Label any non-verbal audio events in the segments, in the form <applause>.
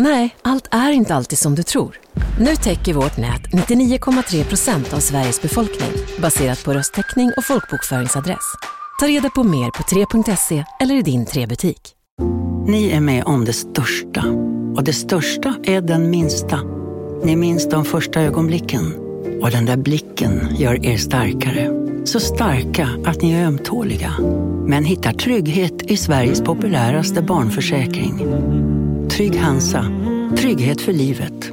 Nej, allt är inte alltid som du tror. Nu täcker vårt nät 99,3 procent av Sveriges befolkning baserat på röstteckning och folkbokföringsadress. Ta reda på mer på 3.se eller i din 3-butik. Ni är med om det största. Och det största är den minsta. Ni minns de första ögonblicken. Och den där blicken gör er starkare. Så starka att ni är ömtåliga. Men hittar trygghet i Sveriges populäraste barnförsäkring. Trygg Hansa. Trygghet för livet.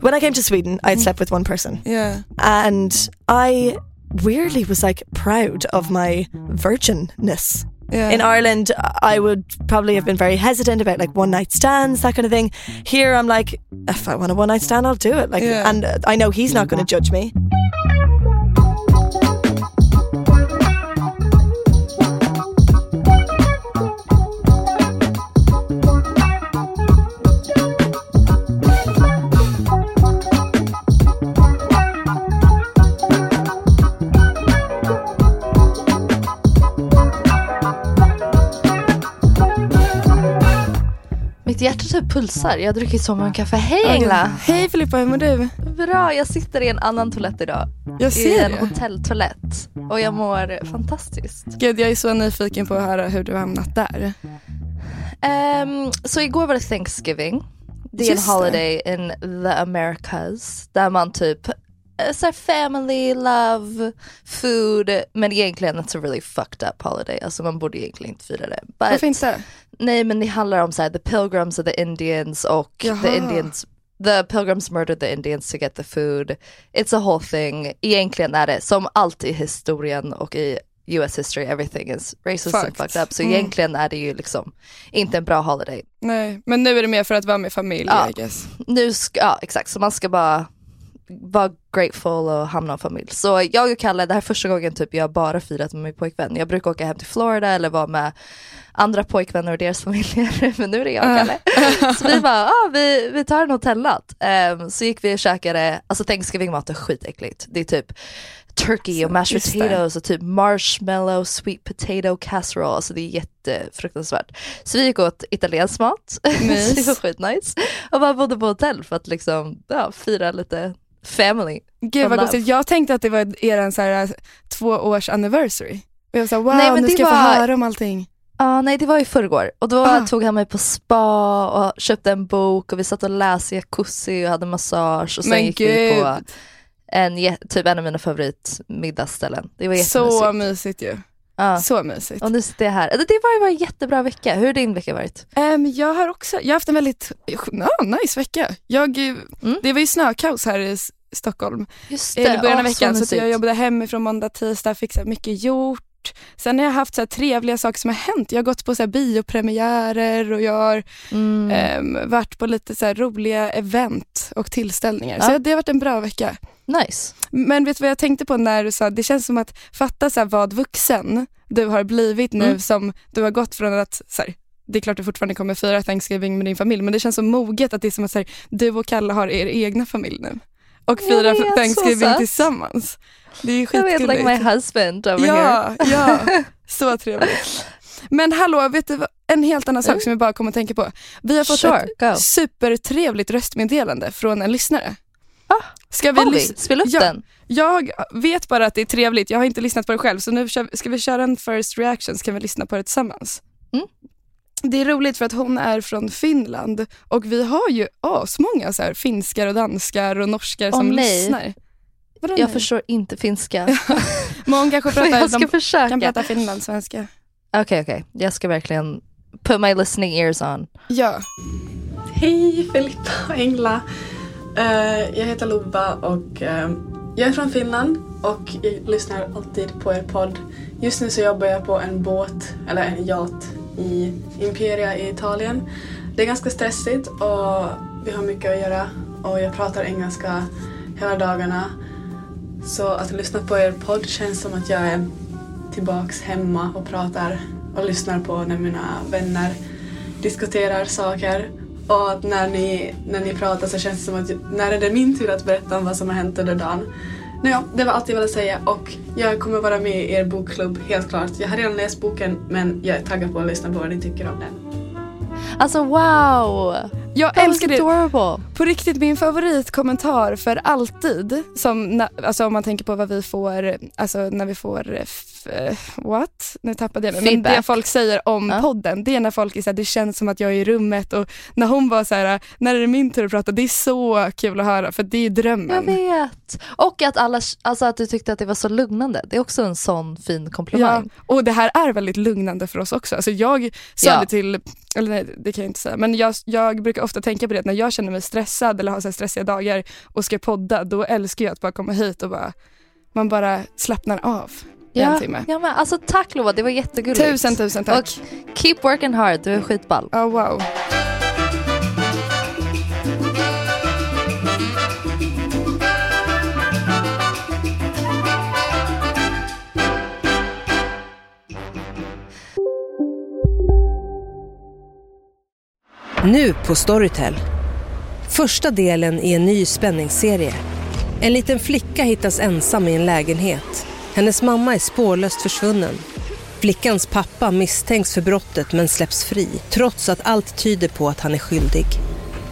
When I came to Sweden, I'd slept with one person. Yeah. And I weirdly was like proud of my virginness. Yeah. In Ireland, I would probably have been very hesitant about like one night stands, that kind of thing. Here, I'm like, if I want a one night stand, I'll do it. Like, Yeah. and uh, I know he's not going to judge me. Mitt hjärta typ pulsar. Jag har druckit så många kaffe. Hej Engla! Hej Filippa, hur mår du? Bra, jag sitter i en annan toalett idag. Jag I ser en det. hotelltoalett. Och jag mår fantastiskt. Gud, jag är så nyfiken på att höra hur du har hamnat där. Ehm, så igår var det Thanksgiving. Det är en holiday in the Americas. Där man typ så här family, love, food. Men egentligen it's a really fucked up holiday. Alltså man borde egentligen inte fira det. But, Varför inte? Nej men det handlar om så här, the pilgrims of the Indians och Jaha. the Indians The pilgrims murdered the Indians to get the food. It's a whole thing. Egentligen är det som allt i historien och i US history, everything is racist and Fucked. fucked up. Så Mm. egentligen är det ju liksom inte en bra holiday. Nej, men nu är det mer för att vara med familj, Ja. I guess. Nu ska, ja exakt, så man ska bara vara grateful och hamna i familj. Så jag och Kalle, det här är första gången typ jag bara firat med min pojkvän. Jag brukar åka hem till Florida eller vara med andra pojkvänner och deras <laughs> familjer. Men nu är det jag och Kalle. Så vi bara, ah, vi, vi tar en hotellnatt. Ehm, så gick vi och käkade, alltså Thanksgiving-mat är skitäckligt. Det är typ turkey och mashed Just det. potatoes och typ marshmallow sweet potato casserole. Alltså det är jättefruktansvärt. Så vi gick åt italiensk mat. Nice. <laughs> det var skitnice. Och bara bodde på hotell för att liksom ja, fira lite family. Gud vad gosigt. Jag tänkte att det var er så här, två års anniversary. Och jag sa wow, Nej, men nu ska jag få var- höra om allting. Ja, nej det var i förrgår och då Ah. tog han mig på spa och köpte en bok och vi satt och läste jacuzzi och hade massage och sen Men gick vi på gud. en, typ en av mina favoritmiddagsställen. Det var Så jättemysigt. mysigt ju. Ja. Så mysigt. Och nu sitter jag här. Det det var ju bara en jättebra vecka. Hur har din vecka varit? Ehm, jag har också, jag har haft en väldigt ja, nice vecka. Jag, Mm. Det var ju snökaos här i Stockholm i början av veckan så, mysigt. jag jobbade hemifrån måndag, tisdag, fick så mycket gjort. Sen har jag haft så trevliga saker som har hänt. Jag har gått på så biopremiärer och jag har Mm. ehm, varit på lite så roliga event och tillställningar. Ja. Så det har varit en bra vecka. Nice. Men vet du vad jag tänkte på när du sa, det känns som att fatta så här vad vuxen du har blivit nu Mm. som du har gått från att, så här, det är klart du fortfarande kommer fira Thanksgiving med din familj, men det känns så moget att det är som att så här, du och Kalle har er egna familj nu. Och Jag firar vet, Thanksgiving tillsammans. Det är ju Jag vet, skitgulligt. like my husband over here. ja, ja, <laughs> så trevligt. Men hallå, vet du vad? en helt annan sak Mm. som jag bara kom att tänka på. Vi har fått Sure, ett go. supertrevligt röstmeddelande från en lyssnare. Ah, Ska vi vi? Spela upp Ja. den. Jag vet bara att det är trevligt, jag har inte lyssnat på det själv så nu ska vi köra en first reaction så kan vi lyssna på det tillsammans. Mm. Det är roligt för att hon är från Finland och vi har ju asmånga så här finskar och danskar och norskar som nej. lyssnar. Vadå Jag nej? förstår inte finska. <laughs> Men hon kanske pratar, <laughs> jag ska de försöka. kan prata finlandssvenska. Okej, okej. Jag ska verkligen put my listening ears on. Ja. Hej Filippa och Engla. Eh, jag heter Lova och eh, jag är från Finland och jag lyssnar alltid på er podd. Just nu så jobbar jag på en båt, eller en yacht i Imperia i Italien. Det är ganska stressigt och vi har mycket att göra och jag pratar engelska hela dagarna. Så att lyssna på er podd känns som att jag är tillbaks hemma och pratar och lyssnar på när mina vänner diskuterar saker. Och att när ni, när ni pratar så känns det som att när är det min tur att berätta om vad som har hänt under dagen. Nåja, det var allt jag ville säga och jag kommer vara med i er bokklubb helt klart. Jag har redan läst boken men jag är taggad på att lyssna på vad ni tycker om den. Alltså wow! Jag That älskar det. adorable. På riktigt, min favoritkommentar för alltid, som alltså om man tänker på vad vi får, alltså när vi får, eh, what? Nu tappade jag mig. Men det folk säger om Ja. podden, det är när folk är såhär, det känns som att jag är i rummet och när hon var så här, när är det min tur att prata? Det är så kul att höra för det är Jag drömmen. vet. Och att, alla, alltså att du tyckte att det var så lugnande. Det är också en sån fin Ja, komplimang. och det här är väldigt lugnande för oss också. Alltså jag sa Ja. det till, eller nej det kan jag inte säga, men jag, jag brukar ofta tänka på det att när jag känner mig stressad eller har så stressiga dagar och ska podda, då älskar jag att bara komma hit och bara, man bara slappnar av i en Ja, timme. ja men alltså tack Lova, det var jättegulligt. Tusen tusen tack. Och keep working hard, du är skitball. Ja, wow. Nu på Storytel. Första delen i en ny spänningsserie. En liten flicka hittas ensam i en lägenhet. Hennes mamma är spårlöst försvunnen. Flickans pappa misstänks för brottet men släpps fri trots att allt tyder på att han är skyldig.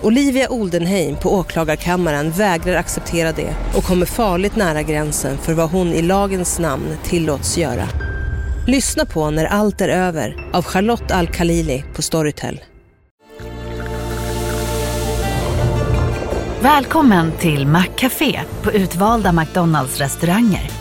Olivia Oldenheim på åklagarkammaren vägrar acceptera det och kommer farligt nära gränsen för vad hon i lagens namn tillåts göra. Lyssna på När allt är över av Charlotte Al-Khalili på Storytel. Välkommen till Maccafé på utvalda McDonalds restauranger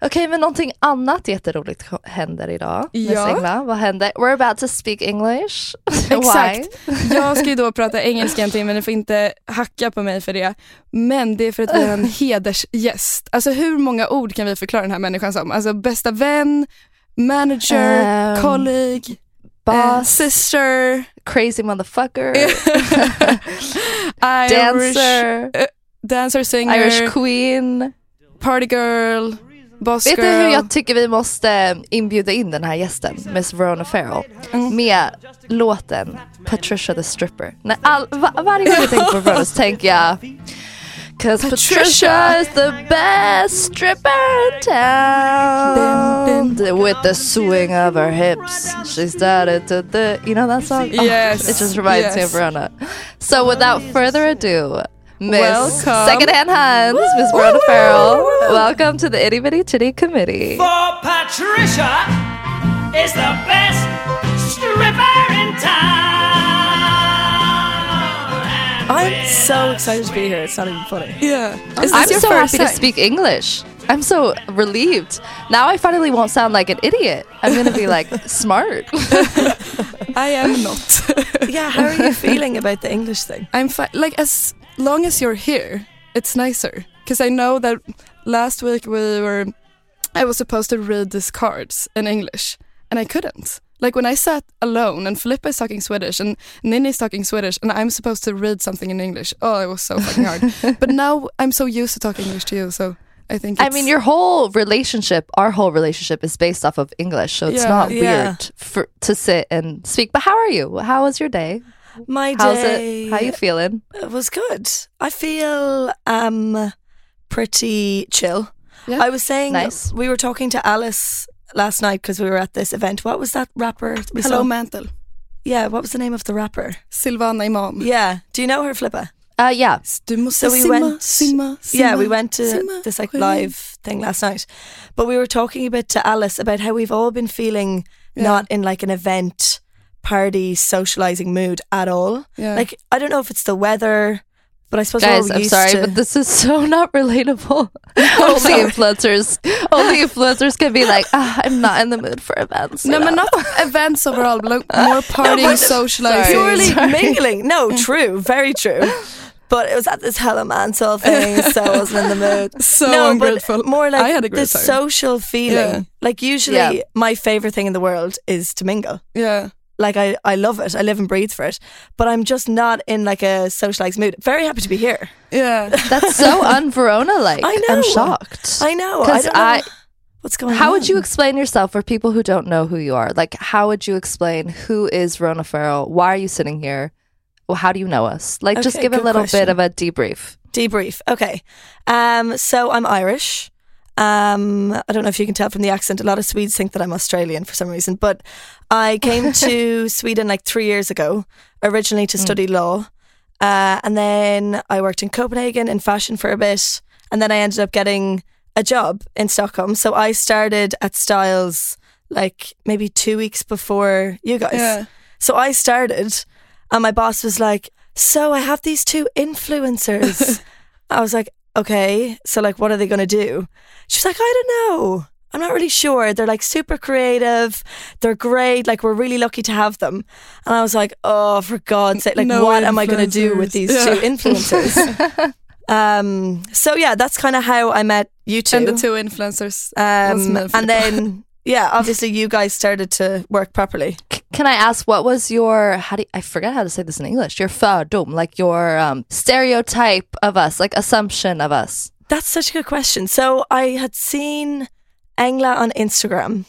Okej, men någonting annat jätteroligt händer idag. Miss Ja. Engla, vad händer? We're about to speak English. <laughs> Exakt. Jag ska ju då prata engelska en timme, ni får inte hacka på mig för det. Men det är för att vi har en <laughs> hedersgäst. Alltså hur många ord kan vi förklara den här människan som? Alltså bästa vän, manager, Ehm, colleague, eh, Boss, sister, crazy motherfucker, <laughs> Irish, dancer, dancer, singer, Irish queen. party girl, boss Vet girl. du hur jag tycker vi måste inbjuda in den här gästen, Miss Verona Farrell, Mm. med låten Patricia the Stripper. När all, va, varje gång jag tänker på Verona så tänker jag Cause Patricia, is the best stripper in town With the swing of her hips She's started to the, you know that song? Oh, Yes, it just reminds me yes. of Verona So without further ado Miss Welcome. Secondhand Huns, Miss Verona Farrell Welcome to the Itty Bitty Titty Committee For Patricia is the best stripper in town. I'm so excited to be here. It's not even funny. Yeah. Is this I'm your so first happy to time? speak English. I'm so relieved. Now I finally won't sound like an idiot. I'm gonna be like <laughs> smart. <laughs> I am not. <laughs> Yeah, how are you feeling about the English thing? I'm fine. Like as long as you're here, it's nicer. Because I know that last week we were, I was supposed to read these cards in English, and I couldn't. Like when I sat alone and Filippa is talking Swedish and Ninni's talking Swedish and I'm supposed to read something in English. Oh, it was so fucking hard. but now I'm so used to talking English to you, so I think. I mean, your whole relationship, our whole relationship, is based off of English, so it's Yeah. not Yeah. weird for to sit and speak. But how are you? How was your day? My How's day it? How you feeling? It was good. I feel um pretty chill. Yeah. I was saying Nice. we were talking to Alice last night because we were at this event. What was that rapper? We Hello saw? Mantle, Yeah, what was the name of the rapper? Silvana Imam. Yeah. Do you know her, Filippa? Uh, yeah. Du måste So we simma, went- simma, simma, yeah, we went to simma, this like live thing last night. But we were talking a bit to Alice about how we've all been feeling Yeah. not in like an event party socializing mood at all. Yeah. Like I don't know if it's the weather, But I suppose Guys, we're all I'm used sorry, to- but this is so <laughs> not relatable. <laughs> <laughs> only influencers, only influencers can be like, ah, I'm not in the mood for events. No, you but not events overall, but like more partying, socializing. purely Sorry. mingling. No, true, very true. But it was at this Hella Mansell thing, so I wasn't in the mood. <laughs> So no, ungrateful. but more like I had a the time. social feeling. Yeah. Like usually, Yeah. my favorite thing in the world is to mingle. Yeah. Like I, I love it. I live and breathe for it. But I'm just not in like a socialized mood. Very happy to be here. Yeah. <laughs> That's so un-Verona like. I know. I'm shocked. I know. I Because don't know I, what's going on. how would you explain yourself for people who don't know who you are? Like, how would you explain who is Rona Farrell? Why are you sitting here? Well, how do you know us? Like, just give a little question. bit of a debrief. Debrief. Okay. Um, so I'm Irish. Um, I don't know if you can tell from the accent. A lot of Swedes think that I'm Australian for some reason, but I came <laughs> to Sweden like three years ago, originally to study law. Uh, and then I worked in Copenhagen in fashion for a bit. And then I ended up getting a job in Stockholm. So I started at Styles like maybe two weeks before you guys. Yeah. So I started, and my boss was like, So I have these two influencers. <laughs> I was like, Okay. So, like, what are they going to do? She's like, I don't know. I'm not really sure. They're like super creative. They're great. Like, we're really lucky to have them. And I was like, Oh, for God's sake, like, No what am I going to do with these Yeah. two influencers? <laughs> um, so, yeah, that's kind of how I met you two. And the two influencers. Um, and then, yeah, obviously you guys started to work properly. <laughs> C- can I ask what was your how do you, I forget how to say this in English? Your fördom, like your um, stereotype of us, like assumption of us. That's such a good question. So I had seen Engla on Instagram,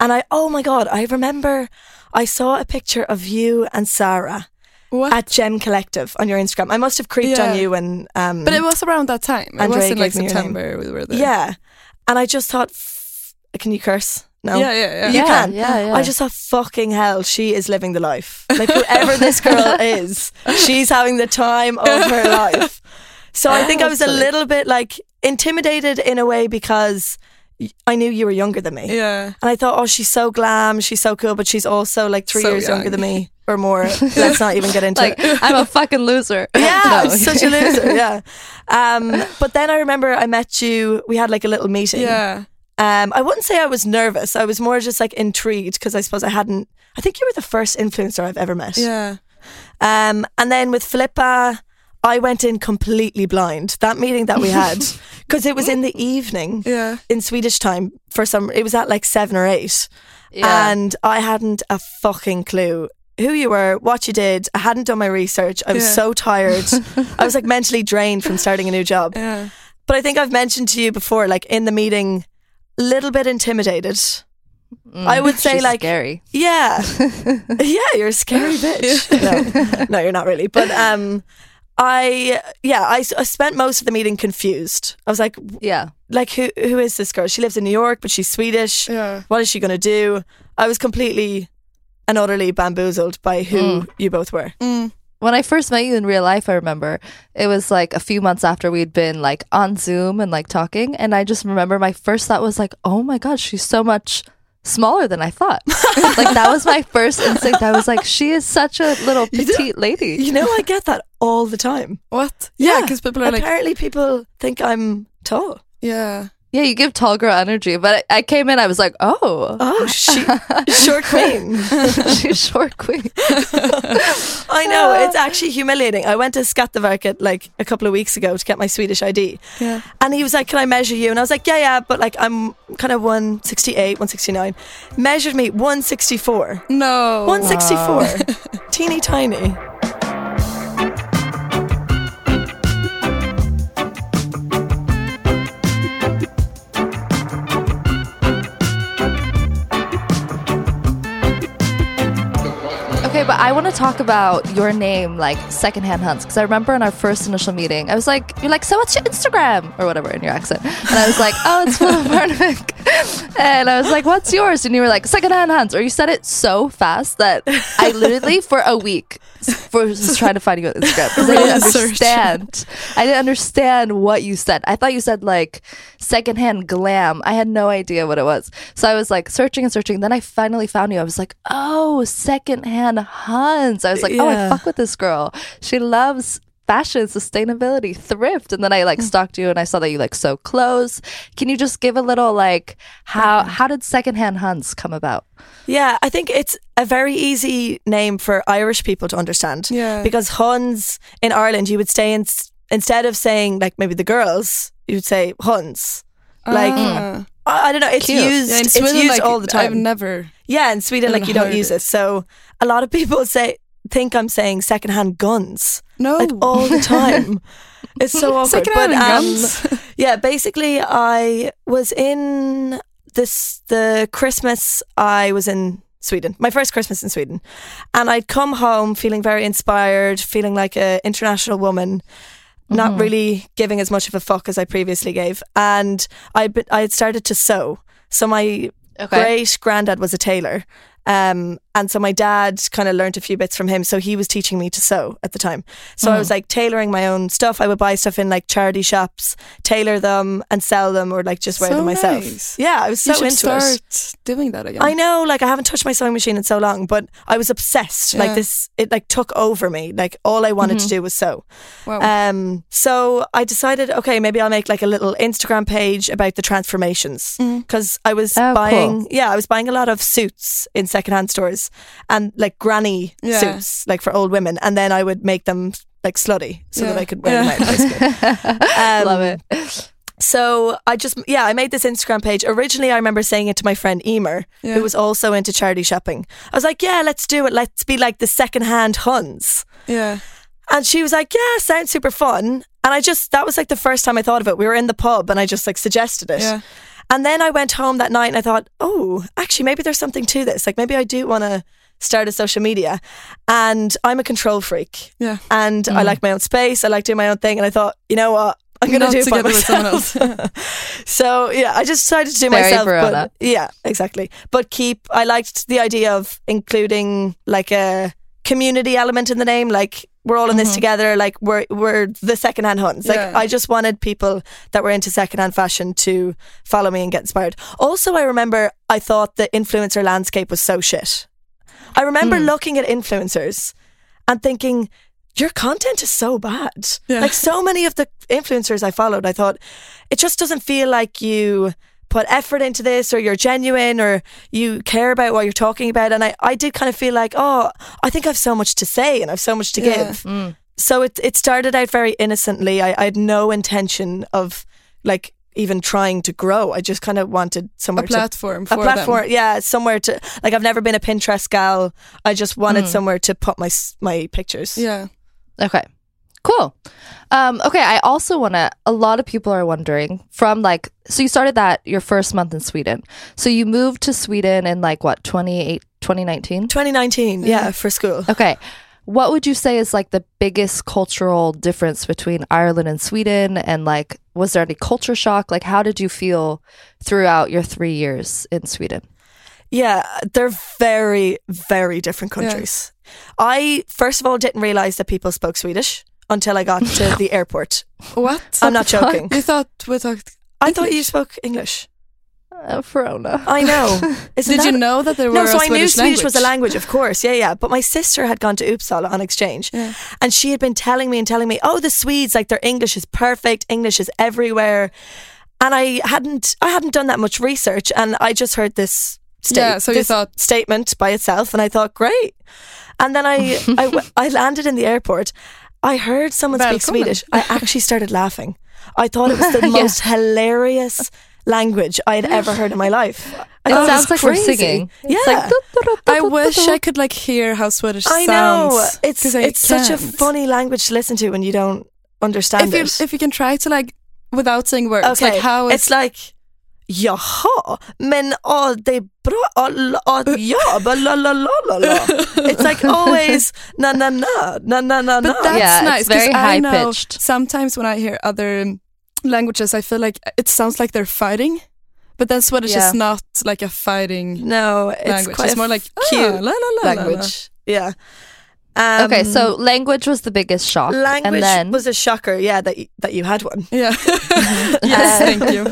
and I, oh my God, I remember I saw a picture of you and Sarah What? at Gem Collective on your Instagram. I must have creeped Yeah. on you when, um, but it was around that time. It Andrea was in like gave me your name. September we were there. yeah. And I just thought, f- can you curse? No. Yeah, yeah, yeah. You yeah, can. Yeah, yeah. I just thought, fucking hell, she is living the life. Like, whoever this girl <laughs> is, she's having the time of her <laughs> life. So I think I was a little bit like intimidated in a way because I knew you were younger than me. Yeah. And I thought, oh, she's so glam, she's so cool, but she's also like three So years younger than me or more. <laughs> Let's not even get into like it. I'm a fucking loser. Yeah, No. I'm such a loser. Yeah. Um, but then I remember I met you. We had like a little meeting. Yeah. Um, I wouldn't say I was nervous. I was more just like intrigued because I suppose I hadn't. I think you were the first influencer I've ever met. Yeah. Um, and then with Filippa, I went in completely blind. That meeting that we had, <laughs> because it was in the evening Yeah. in Swedish time for some. It was at like seven or eight, Yeah. and I hadn't a fucking clue who you were, what you did. I hadn't done my research. I was Yeah. so tired. I was like <laughs> mentally drained from starting a new job. Yeah. But I think I've mentioned to you before, like in the meeting, little bit intimidated. I would <laughs> say Mm, like scary. yeah, <laughs> yeah, you're a scary <laughs> bitch. No, no, you're not really. But um, I yeah, I, I spent most of the meeting confused. I was like, Yeah. like who who is this girl? She lives in New York, but she's Swedish. Yeah. What is she gonna do? I was completely and utterly bamboozled by who you both were. Mm. When I first met you in real life, I remember it was like a few months after we'd been like on Zoom and like talking. And I just remember my first thought was like, oh my God, she's so much smaller than I thought. <laughs> like that was my first instinct. I was like, she is such a little petite lady. You know, I get that all the time. What? Yeah, because people are like, Apparently, people think I'm tall. yeah. Yeah, you give tall girl energy. But I, I came in, I was like, oh, Oh, she, <laughs> short queen. <laughs> she's short queen. I know uh, it's actually humiliating. I went to Skatteverket like a couple of weeks ago to get my Swedish ID, Yeah. and he was like, "Can I measure you?" And I was like, "Yeah, yeah," but like I'm kind of 168, 169. Measured me 164, No. 164, <laughs> teeny tiny. But I want to talk about your name, like Secondhand Huns, because I remember in our first initial meeting, I was like, "You're like, so what's your Instagram or whatever in your accent?" And I was like, "Oh, it's Philip <laughs> Barnavik," and I was like, "What's yours?" And you were like, "Secondhand Huns," or you said it so fast that I literally for a week was trying to find you on Instagram because I didn't understand. I didn't understand what you said. I thought you said like secondhand glam. I had no idea what it was. So I was like searching and searching. Then I finally found you. I was like, oh, secondhand Huns. I was like, oh, I Yeah. fuck with this girl. She loves fashion, sustainability, thrift. And then I like stalked you and I saw that you like sew clothes. Can you just give a little like how how did secondhand Huns come about? Yeah, I think it's a very easy name for Irish people to understand. Yeah. Because Huns in Ireland, you would say in, instead of saying like maybe the girls, you'd say Huns. Like Ah. I, I don't know, it's Cute. used. Yeah, in it's used like, all the I've time. never. yeah, in Sweden, like you don't heard use it. it. So a lot of people <laughs> say think I'm saying secondhand guns No. like all the time. <laughs> it's so awkward. Secondhand but um, guns. <laughs> yeah, basically, I was in this the Christmas. I was in Sweden, my first Christmas in Sweden, and I'd come home feeling very inspired, feeling like a international woman. Not really giving as much of a fuck as I previously gave, and I I had started to sew. So my Okay. great granddad was a tailor, um, and so my dad kind of learned a few bits from him. So he was teaching me to sew at the time. So I was mm. like tailoring my own stuff. I would buy stuff in like charity shops, tailor them, and sell them, or like just wear So them myself. nice. Yeah, I was so into start it. doing that again. I know, like I haven't touched my sewing machine in so long, but I was obsessed. Like this, it like took over me. Like all I wanted mm-hmm. to do was sew. Wow. Um, so I decided, okay, maybe I'll make like a little Instagram page about the transformations mm. because I was Oh, buying, cool. yeah, I was buying a lot of suits in secondhand stores and like granny Yeah. suits, like for old women, and then I would make them like slutty so that I could wear Yeah. them out. <laughs> Um, Love it. So I just, yeah, I made this Instagram page. Originally, I remember saying it to my friend Emer, Yeah. who was also into charity shopping. I was like, yeah, let's do it. Let's be like the secondhand Huns. yeah. And she was like, yeah, sounds super fun. And I just, that was like the first time I thought of it. We were in the pub and I just like suggested it. Yeah. And then I went home that night and I thought, oh, actually, maybe there's something to this. Like maybe I do want to start a social media. And I'm a control freak. Yeah. And I mm. like my own space. I like doing my own thing. And I thought, you know what? I'm going to do it by together with someone myself. <laughs> so yeah, I just decided to do Very myself. But yeah, exactly. But keep. I liked the idea of including like a community element in the name. Like we're all in this together. Like we're we're the secondhand Huns. Like Mm-hmm. Yeah. I just wanted people that were into secondhand fashion to follow me and get inspired. Also, I remember I thought the influencer landscape was so shit. I remember Hmm. looking at influencers and thinking, your content is so bad. Yeah. Like so many of the influencers I followed, I thought, it just doesn't feel like you put effort into this or you're genuine or you care about what you're talking about. And I, I did kind of feel like, oh, I think I've so much to say and I've so much to Yeah. give. So it it started out very innocently. I, I had no intention of like even trying to grow. I just kind of wanted A somewhere to platform for a platform them. yeah somewhere to like i've never been a pinterest gal i just wanted Mm. somewhere to put my my pictures Yeah. Okay. Cool. Um, okay, I also want to. A lot of people are wondering from like, so you started that your first month in Sweden. So you moved to Sweden in like what, 28, 2019? 2019 yeah for school Okay. What would you say is like the biggest cultural difference between Ireland and Sweden? And like, was there any culture shock? Like, how did you feel throughout your three years in Sweden? yeah they're very very different Yeah. countries i first of all didn't realize that people spoke swedish until i got to the airport <laughs> What? i'm not joking <laughs> You thought we talked. i thought you spoke english Uh, Verona. i know <laughs> Isn't Did you know that there no, were No, so I knew Swedish Swedish was a language? of course. Yeah, yeah. But my sister had gone to Uppsala on exchange, Yeah. and she had been telling me and telling me, "Oh, the Swedes, like their English is perfect. English is everywhere." And I hadn't, I hadn't done that much research, and I just heard this. State, Yeah, so you thought- statement by itself, and I thought, great. And then I, I, w- I landed in the airport. I heard someone speak Swedish. I <laughs> actually started laughing. I thought it was the <laughs> Yeah. most hilarious language I had ever heard in my life. I It sounds was like we're singing. Yeah. It's like, I wish I could like hear how Swedish I sounds. know it's 'cause I it's such a funny language to listen to when you don't understand If you if you can try to like without saying words, okay, like how it's like jaha, men oh det är bra, oh, la- oh, ja, la la la la la. It's like always na na na na na na na. But that's Yeah, it's nice 'cause very I know high-pitched. sometimes when I hear other languages, I feel like it sounds like they're fighting, but then Swedish Yeah. is not like a fighting no, it's language. quite It's more like cute ah, la, la, la, la, la. language. Yeah. Um, okay, so language was the biggest shock. language and then, was a shocker. Yeah, that you, that you had one. Yeah. <laughs> <laughs> yes, Uh, thank you.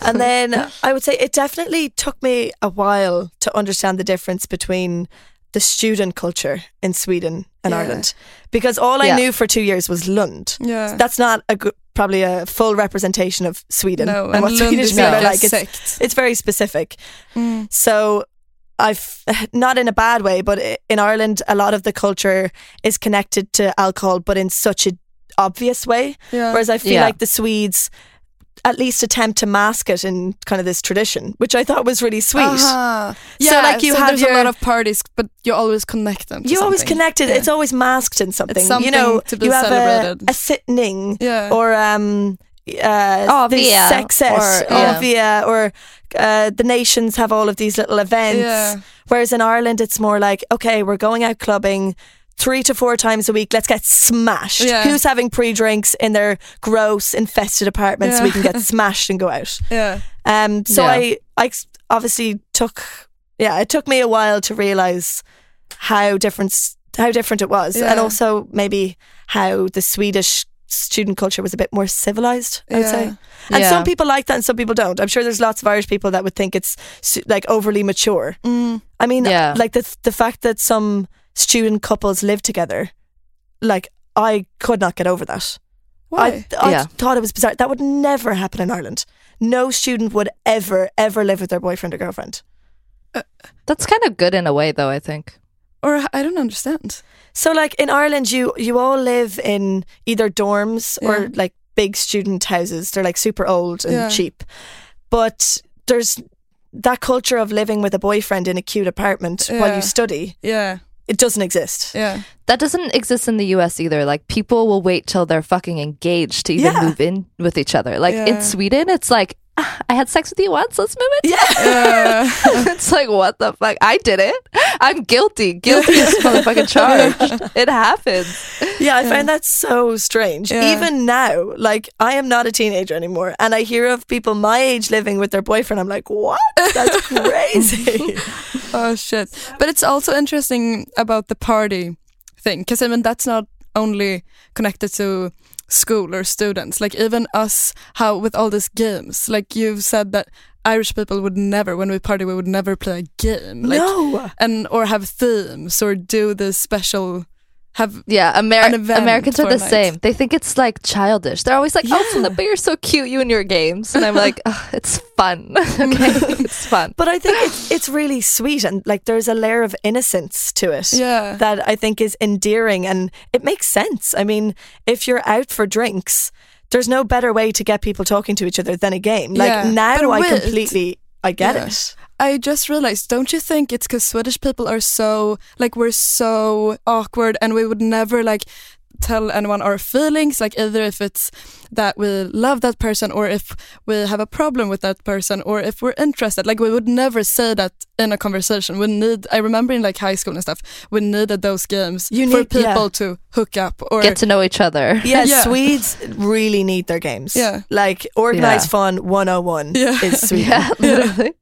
<laughs> and then I would say it definitely took me a while to understand the difference between the student culture in Sweden and Yeah. Ireland because all I Yeah. knew for two years was Lund. Yeah. That's not a good, probably a full representation of Sweden no, and and what Lund Swedish people are like. It's, it's very specific. Mm. So I've <laughs> not in a bad way, but in Ireland, a lot of the culture is connected to alcohol, but in such an obvious way. Yeah. Whereas I feel Yeah. like the Swedes at least attempt to mask it in kind of this tradition, which I thought was really sweet. Aha. So, Yeah, like, you so have there's a lot of parties, but you always connect them. To You always something. connect it. Yeah. It's always masked in something. something you know, to be you have celebrated. a sitting Yeah. or um, uh, Avia, the success, or- yeah. Avia, or uh, the nations have all of these little events. Yeah. Whereas in Ireland, it's more like, okay, we're going out clubbing three to four times a week. Let's get smashed. Yeah. Who's having pre-drinks in their gross, infested apartments so we can get <laughs> smashed and go out? Yeah. Um, so Yeah. I, I obviously took, yeah, it took me a while to realize how different, how different it was, and also maybe how the Swedish student culture was a bit more civilized. I'd Yeah. say, and Yeah. some people like that, and some people don't. I'm sure there's lots of Irish people that would think it's like overly mature. Mm. I mean, Yeah. like the the fact that some student couples live together, like I could not get over that. Why? I, I Yeah. thought it was bizarre. That would never happen in Ireland. No student would ever, ever live with their boyfriend or girlfriend. That's kind of good in a way, though. I think. Or I don't understand. So, like in Ireland, you you all live in either dorms or like big student houses. They're like super old and Yeah. cheap, but there's that culture of living with a boyfriend in a cute apartment while you study. Yeah. It doesn't exist. Yeah. That doesn't exist in the US either. Like people will wait till they're fucking engaged to even Yeah. move in with each other. Like Yeah. in Sweden, it's like "Ah, I had sex with you once. Let's move it. Yeah. <laughs> It's like what the fuck? I did it. I'm guilty. Guilty as <laughs> motherfucking charged. It happens. Yeah, I find that so strange. Yeah. Even now, like I am not a teenager anymore, and I hear of people my age living with their boyfriend. I'm like, what? That's <laughs> crazy. oh shit! But it's also interesting about the party thing because I mean that's not only connected to school or students. Like even us, how with all these games, like you've said that Irish people would never, when we party, we would never play a game. Like, no. and or have themes or do the special have Yeah, Amer- An event Americans are the night. same. They think it's like childish. They're always like, "Oh, Yeah. Filippa, you're so cute, you and your games," and I'm like, "Ugh, "It's fun. <laughs> okay, <laughs> it's fun." But I think it's, it's really sweet, and like there's a layer of innocence to it. yeah That I think is endearing, and it makes sense. I mean, if you're out for drinks, there's no better way to get people talking to each other than a game. Like Yeah, now, but I completely, I get Yeah. it. I just realized, don't you think it's because Swedish people are so, like, we're so awkward and we would never, like, tell anyone our feelings, like, either if it's that we love that person or if we have a problem with that person or if we're interested. Like, we would never say that in a conversation. We need, I remember in, like, high school and stuff, we needed those games You Mm, for need- yeah. people to hook up or. Get to know each other. <laughs> Yeah, Yeah. Swedes really need their games. Yeah. Like organized Yeah. fun 101 Yeah. is <laughs> Sweden. Yeah, literally.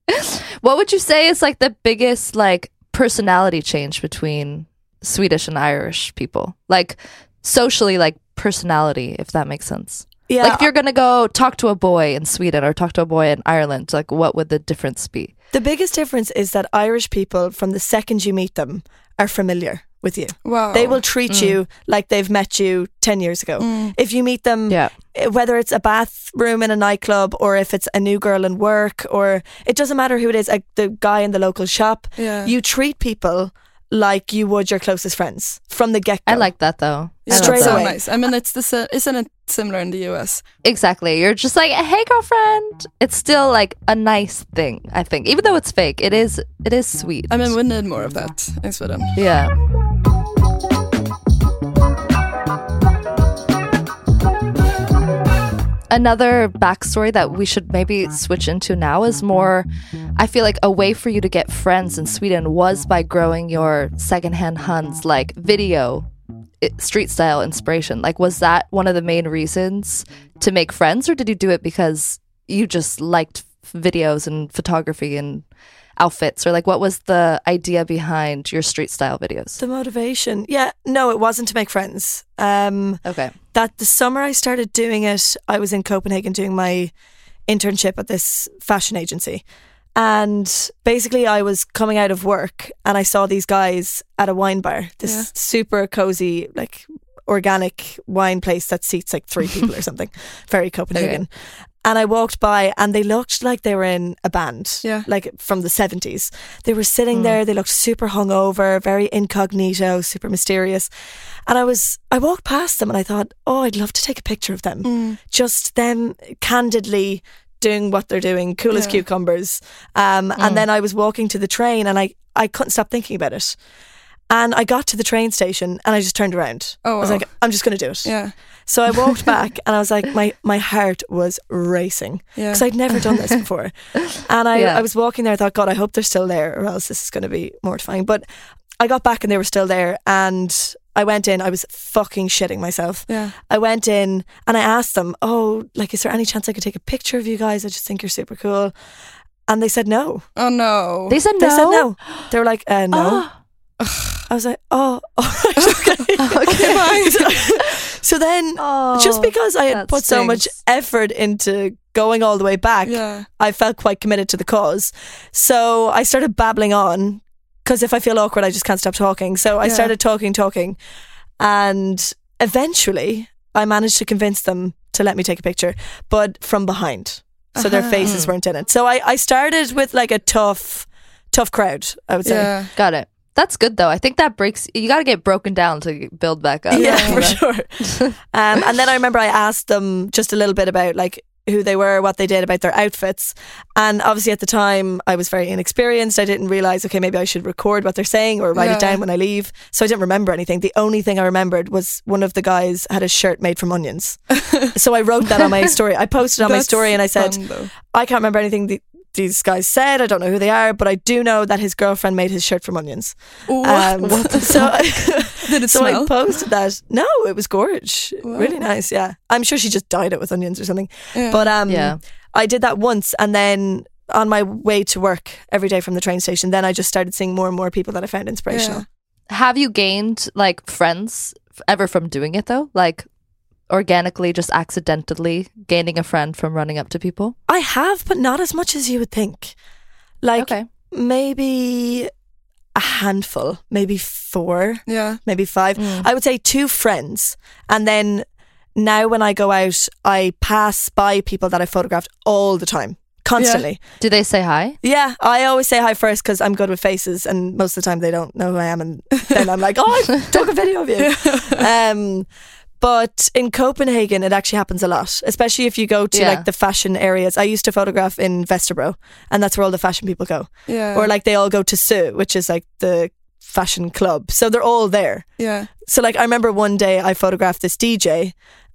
what would you say is like the biggest like personality change between Swedish and Irish people? Like socially, like personality, if that makes sense. Yeah. Like if you're gonna go talk to a boy in Sweden or talk to a boy in Ireland, like what would the difference be? the biggest difference is that Irish people, from the second you meet them, are familiar with you. wow. They will treat you like they've met you 10 years ago. Mm. If you meet them, Yeah. eh, whether it's a bathroom in a nightclub or if it's a new girl in work, or it doesn't matter who it is, like the guy in the local shop, Yeah. you treat people like you would your closest friends from the get go. I like that though. Yeah, that's so nice. I mean, it's the isn't it similar in the US? Exactly. You're just like, hey, girlfriend. It's still like a nice thing. I think, even though it's fake, it is. It is sweet. I mean, we need more of that in Sweden. yeah. Another backstory that we should maybe switch into now is more. I feel like a way for you to get friends in Sweden was by growing your secondhand Huns like video street style inspiration. Like, was that one of the main reasons to make friends, or did you do it because you just liked videos and photography and outfits, or like what was the idea behind your street style videos? the motivation. Yeah, no, it wasn't to make friends. Um, Okay. that the summer I started doing it, I was in Copenhagen doing my internship at this fashion agency. And basically, I was coming out of work and I saw these guys at a wine bar, this Yeah. super cozy, like organic wine place that seats like three <laughs> people or something, very Copenhagen. And I walked by and they looked like they were in a band, Yeah. like from the 70s. They were sitting there, they looked super hungover, very incognito, super mysterious. And I was, I walked past them and I thought, oh, I'd love to take a picture of them. Mm. Just them candidly doing what they're doing, cool as cucumbers. Um, And then I was walking to the train and I, I couldn't stop thinking about it. And I got to the train station and I just turned around. Oh, I was like, I'm just going to do it. Yeah. So I walked back and I was like, my, my heart was racing Yeah. because I'd never done this before. <laughs> And I, Yeah. I was walking there, I thought, God, I hope they're still there or else this is going to be mortifying. But I got back and they were still there. And I went in, I was fucking shitting myself. Yeah. I went in and I asked them, Oh, like, is there any chance I could take a picture of you guys? I just think you're super cool. And they said no. Oh no. They said no. They said no. They were like, uh, no. <gasps> I was like, oh, all right, <laughs> okay. <laughs> Okay, <laughs> bye. so then, Oh, just because I had that put so much effort into going all the way back, Yeah. I felt quite committed to the cause. So I started babbling on because if I feel awkward, I just can't stop talking. So I Yeah. started talking, talking, and eventually I managed to convince them to let me take a picture, but from behind. So their Uh-huh. faces weren't in it. So I, I started with like a tough, tough crowd, I would say. Yeah. Got it. That's good though. I think that breaks. You got to get broken down to build back up. Yeah, you for sure. <laughs> um, and then I remember I asked them just a little bit about like who they were, what they did about their outfits. And obviously at the time I was very inexperienced. I didn't realize, okay, maybe I should record what they're saying or write Yeah. it down when I leave. So I didn't remember anything. The only thing I remembered was one of the guys had a shirt made from onions. <laughs> so I wrote that on my story. I posted on my story and I said. I can't remember anything th- these guys said. I don't know who they are, but I do know that his girlfriend made his shirt from onions. What? Um, <laughs> so <laughs> Did it so smell? I posted that. No, it was gorge. Wow. Really nice. Yeah, I'm sure she just dyed it with onions or something. Yeah. But um, Yeah. I did that once, and then on my way to work every day from the train station, then I just started seeing more and more people that I found inspirational. Have you gained like friends ever from doing it though? Like organically, just accidentally gaining a friend from running up to people? I have, but not as much as you would think. Like okay. maybe a handful, maybe four. Yeah. maybe five. Mm. I would say two friends. And then now when I go out, I pass by people that I photographed all the time, constantly. Do they say hi? Yeah, I always say hi first because I'm good with faces, and most of the time they don't know who I am. And then I'm like, oh, I <laughs> took a video of you. <laughs> um, but in Copenhagen, it actually happens a lot, especially if you go to Yeah. like the fashion areas. I used to photograph in Vesterbro, and that's where all the fashion people go. Yeah. Or like they all go to Sue, which is like the fashion club. So they're all there. yeah. So like I remember one day I photographed this DJ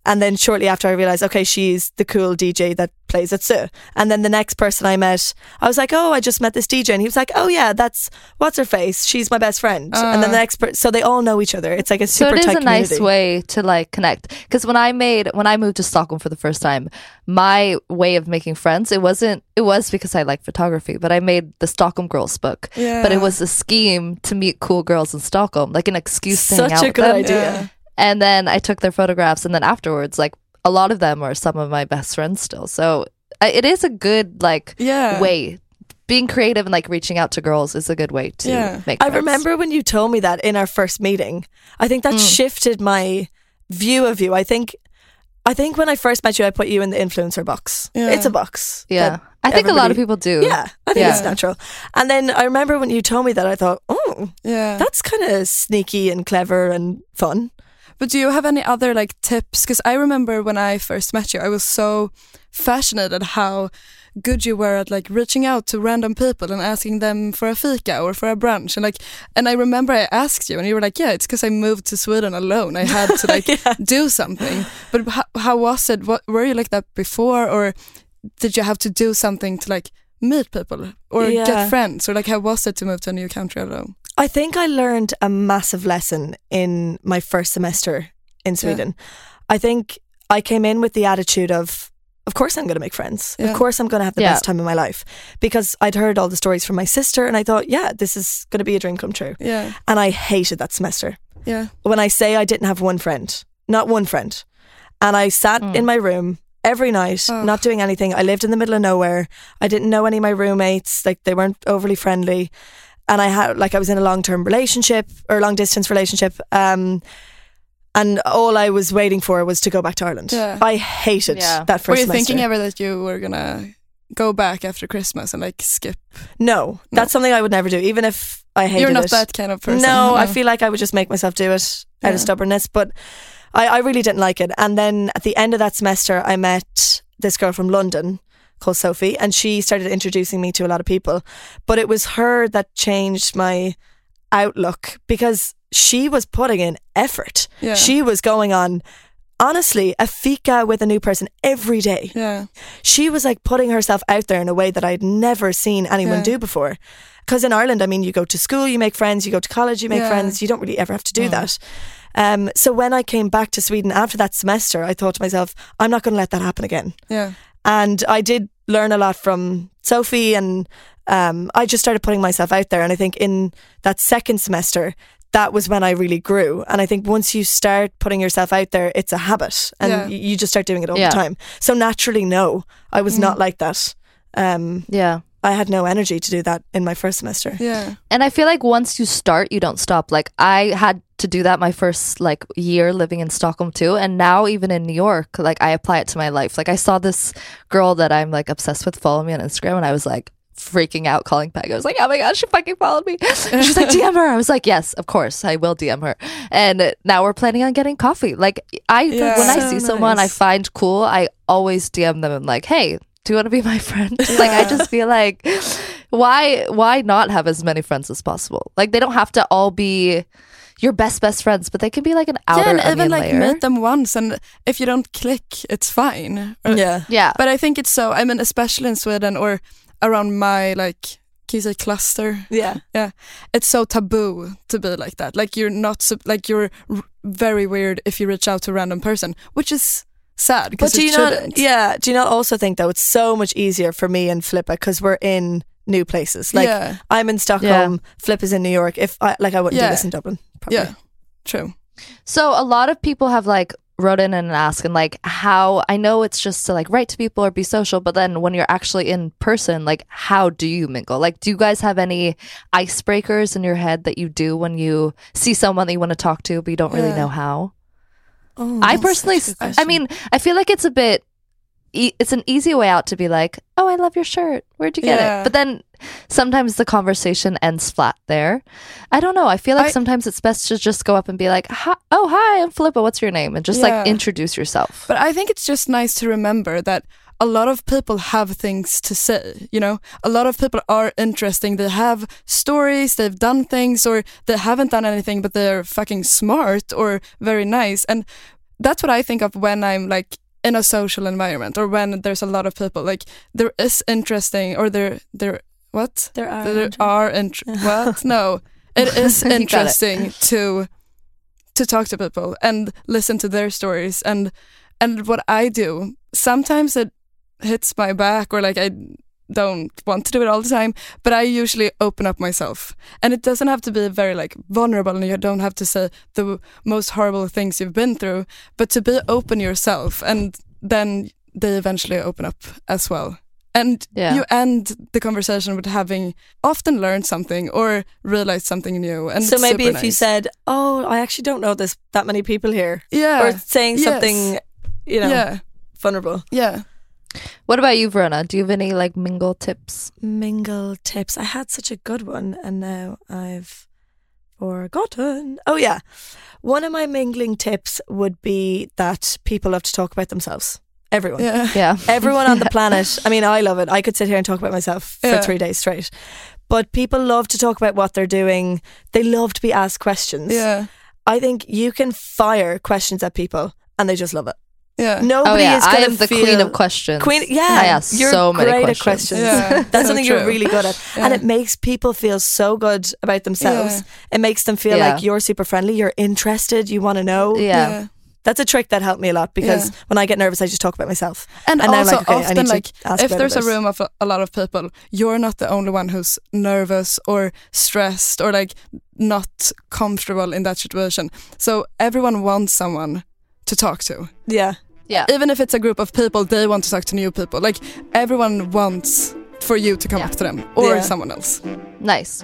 and then shortly after I realized okay she's the cool DJ that plays at Sue. And then the next person I met I was like oh I just met this DJ and he was like oh yeah that's what's her face she's my best friend. and then the Uh. next per- so they all know each other. It's like a super So it is a nice way to like connect. Because when I made when I moved to Stockholm for the first time, my way of making friends it wasn't it was because I like photography, but I made the Stockholm Girls book. Yeah. But it was a scheme to meet cool girls in Stockholm, like an excuse to hang Such out a with good them. idea. Yeah. And then I took their photographs, and then afterwards, like a lot of them are some of my best friends still. So it is a good like Yeah. way. Being creative and like reaching out to girls is a good way to Yeah. make. I remember when you told me that in our first meeting. I think that Mm. shifted my view of you. I think I think when I first met you I put you in the influencer box. Yeah. It's a box. Yeah, I think a lot of people do. Yeah, I think it's natural. And then I remember when you told me that, I thought, oh, Yeah. that's kind of sneaky and clever and fun. But do you have any other like tips? Because I remember when I first met you, I was so fascinated at how good you were at like reaching out to random people and asking them for a fika or for a brunch and like and I remember I asked you and you were like yeah it's because I moved to Sweden alone. I had to like <laughs> do something. But how, how was it? What were you like that before or did you have to do something to like meet people or Yeah. get friends or like how was it to move to a new country alone I think I learned a massive lesson in my first semester in Sweden. I think I came in with the attitude of, of course I'm going to make friends. Yeah. Of course I'm going to have the Yeah. best time of my life because I'd heard all the stories from my sister and I thought, yeah, this is going to be a dream come true. yeah And I hated that semester. yeah when I say I didn't have one friend, not one friend. And I sat Mm. in my room every night, Oh. not doing anything. I lived in the middle of nowhere. I didn't know any of my roommates. Like they weren't overly friendly, and I had like I was in a long term relationship or long distance relationship. Um, and all I was waiting for was to go back to Ireland. Yeah. I hated Yeah. that 1st Were you semester. thinking ever that you were gonna go back after Christmas and like skip? no, that's something I would never do, even if I hated You're not it. that kind of person. No, I feel like I would just make myself do it out Yeah. of stubbornness. But I, I really didn't like it. And then at the end of that semester, I met this girl from London called Sophie, and she started introducing me to a lot of people. But it was her that changed my outlook because she was putting in effort. Yeah. She was going on. Honestly, a fika with a new person every day. Yeah. She was like putting herself out there in a way that I'd never seen anyone Yeah. do before. Because in Ireland, I mean, you go to school, you make friends, you go to college, you make Yeah. friends. You don't really ever have to do that. Um, so when I came back to Sweden after that semester, I thought to myself, I'm not going to let that happen again. Yeah. And I did learn a lot from Sophie, and um, I just started putting myself out there. And I think in that second semester, that was when I really grew. And I think once you start putting yourself out there, it's a habit, and Yeah. you just start doing it all Yeah. the time. So naturally, no, I was Mm. not like that. Um, Yeah. I had no energy to do that in my first semester. Yeah. And I feel like once you start, you don't stop. Like I had to do that my first like year living in Stockholm too, and now even in New York, like I apply it to my life. Like I saw this girl that I'm like obsessed with follow me on Instagram, and I was like freaking out, calling Peg. I was like, "Oh my god, she fucking followed me!" And <laughs> She's like, "DM her." I was like, "Yes, of course, I will DM her." And now we're planning on getting coffee. Like I, Yeah. when I So see someone I find cool, I always DM them and like, "Hey." Do you want to be my friend? <laughs> Like I just feel like why why not have as many friends as possible? Like they don't have to all be your best best friends, but they can be like an outer yeah, and onion even like layer. meet them once, and if you don't click, it's fine. Uh, yeah. yeah, But I think it's so. I mean, especially in Sweden or around my like, can you say cluster? Yeah. Yeah, it's so taboo to be like that. Like you're not sup- like you're r- very weird if you reach out to a random person, which is sad But because do you it not? shouldn't. Yeah. Do you not also think though it's so much easier for me and Filippa because we're in new places? Like yeah, I'm in Stockholm, Flip is in New York. If I like, I wouldn't Yeah. do this in Dublin. Probably. yeah, true. So a lot of people have like wrote in and asked and like how I know it's just to like write to people or be social, but then when you're actually in person, like how do you mingle? Like do you guys have any icebreakers in your head that you do when you see someone that you want to talk to but you don't really know how? Oh, I personally, such a good I mean, I feel like it's a bit, e- it's an easy way out to be like, oh, I love your shirt. Where'd you get Yeah. it? But then sometimes the conversation ends flat there. I don't know. I feel like I- sometimes it's best to just go up and be like, hi, oh, hi, I'm Filippa. What's your name? And just Yeah. like introduce yourself. But I think it's just nice to remember that a lot of people have things to say, you know? A lot of people are interesting. They have stories, they've done things, or they haven't done anything, but they're fucking smart or very nice. And that's what I think of when I'm like in a social environment or when there's a lot of people. Like there is interesting or there there what? there are. there are int- <laughs> what? No. It <laughs> is got it. interesting to to talk to people and listen to their stories and and what I do sometimes it hits my back or like I don't want to do it all the time but I usually open up myself and it doesn't have to be very like vulnerable and you don't have to say the most horrible things you've been through but to be open yourself and then they eventually open up as well and Yeah. you end the conversation with having often learned something or realized something new and so maybe if super you said, "Oh, I actually don't know this that many people here," yeah or saying Yes. something, you know, yeah vulnerable. yeah What about you, Verona? Do you have any like mingle tips? Mingle tips. I had such a good one, and now I've forgotten. Oh yeah, one of my mingling tips would be that people love to talk about themselves. Everyone. yeah Yeah. <laughs> Everyone on the <laughs> planet. I mean, I love it. I could sit here and talk about myself for Yeah. three days straight. But people love to talk about what they're doing. They love to be asked questions. yeah I think you can fire questions at people and they just love it. Yeah Nobody oh yeah, is I going am to the feel queen of questions. Queen, yeah, I ask you're so many great questions. at questions. Yeah, <laughs> That's so something you're really good at, <laughs> and it makes people feel so good about themselves. Yeah. It makes them feel Yeah. like you're super friendly, you're interested, you want to know. Yeah. That's a trick that helped me a lot because Yeah. when I get nervous, I just talk about myself. And, And also like, okay, I often need to like ask if there's a room of a, a lot of people, you're not the only one who's nervous or stressed or like not comfortable in that situation. So everyone wants someone to talk to. Yeah, Yeah. Even if it's a group of people, they want to talk to new people. Like everyone wants for you to come Yeah. up to them or Yeah. someone else. Nice.